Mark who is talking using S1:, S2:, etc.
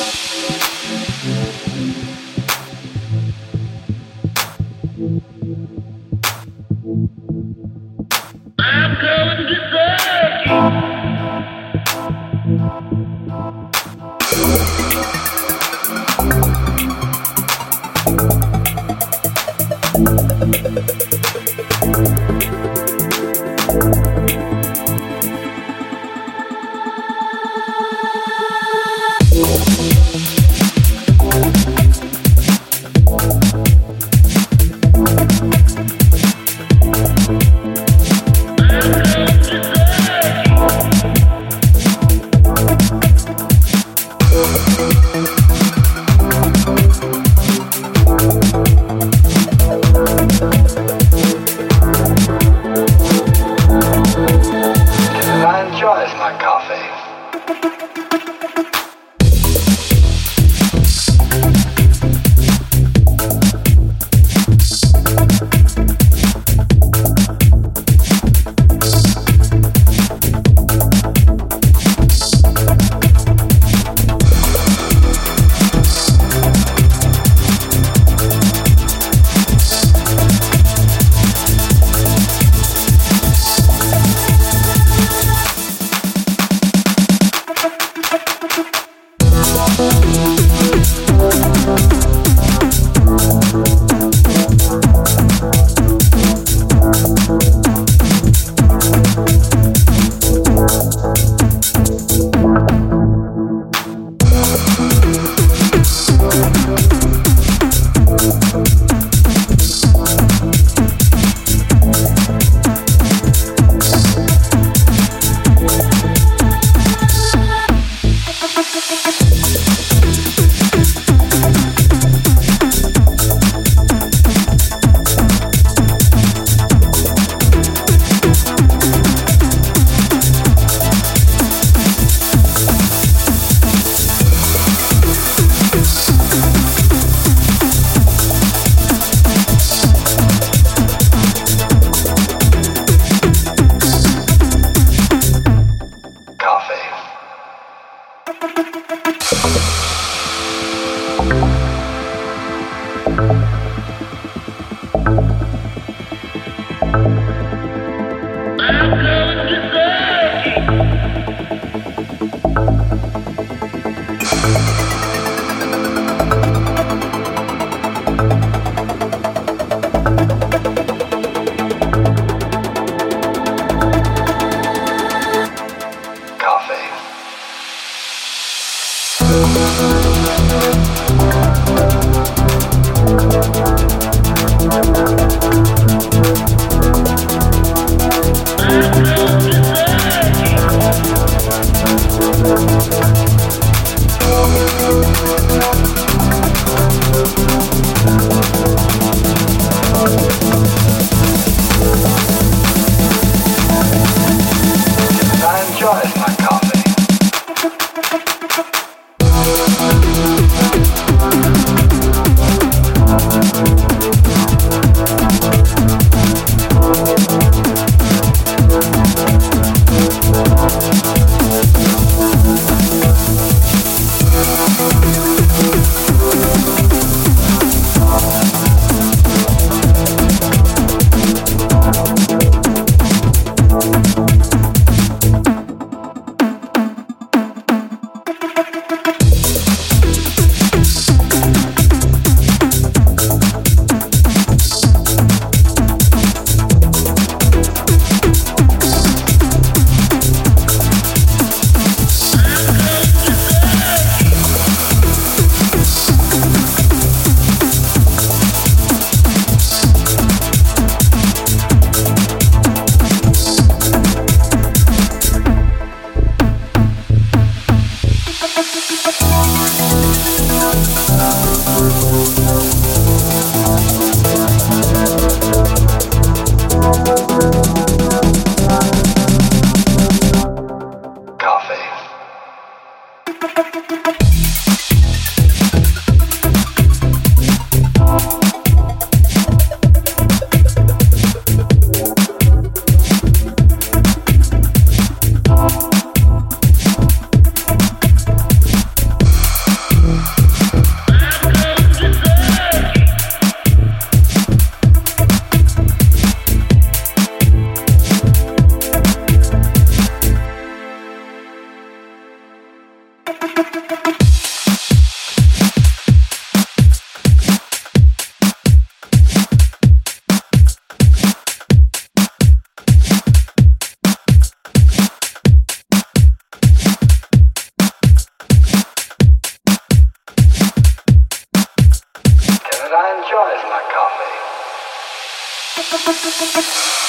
S1: Thank you. Thank you. enjoys my coffee.